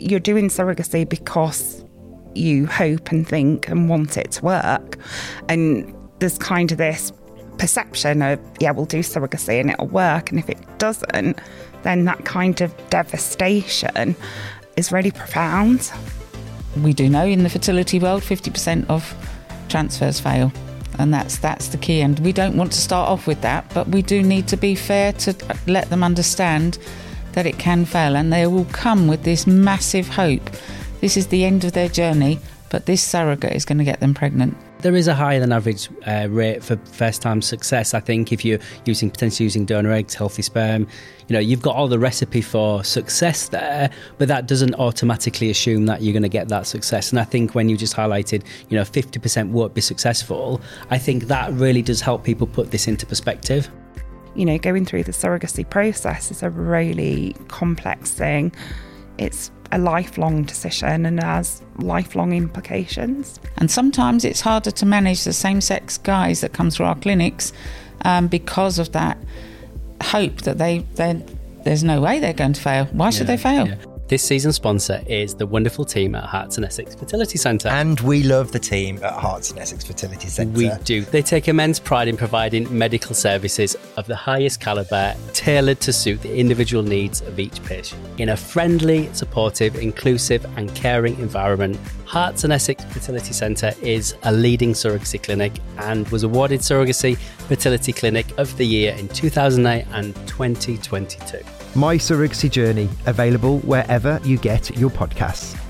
you're doing surrogacy because you hope and think and want it to work. And there's kind of this perception of, yeah, we'll do surrogacy and it'll work. And if it doesn't, then that kind of devastation is really profound. We do know in the fertility world, 50% of transfers fail. And that's that's the key. And we don't want to start off with that, but we do need to be fair to let them understand that it can fail. And they will come with this massive hope. This is the end of their journey, but this surrogate is going to get them pregnant there is a higher than average uh, rate for first time success. I think if you're using potentially using donor eggs, healthy sperm, you know, you've got all the recipe for success there, but that doesn't automatically assume that you're going to get that success. And I think when you just highlighted, you know, 50% won't be successful, I think that really does help people put this into perspective. You know, going through the surrogacy process is a really complex thing. It's a lifelong decision and has lifelong implications. And sometimes it's harder to manage the same sex guys that come through our clinics um, because of that hope that they, there's no way they're going to fail. Why should yeah, they fail? Yeah. This season's sponsor is the wonderful team at Herts and Essex Fertility Centre. And we love the team at Herts and Essex Fertility Centre. We do. They take immense pride in providing medical services of the highest calibre, tailored to suit the individual needs of each patient. In a friendly, supportive, inclusive, and caring environment, Herts and Essex Fertility Centre is a leading surrogacy clinic and was awarded Surrogacy Fertility Clinic of the Year in 2008 and 2022. My Surrogacy Journey, available wherever you get your podcasts.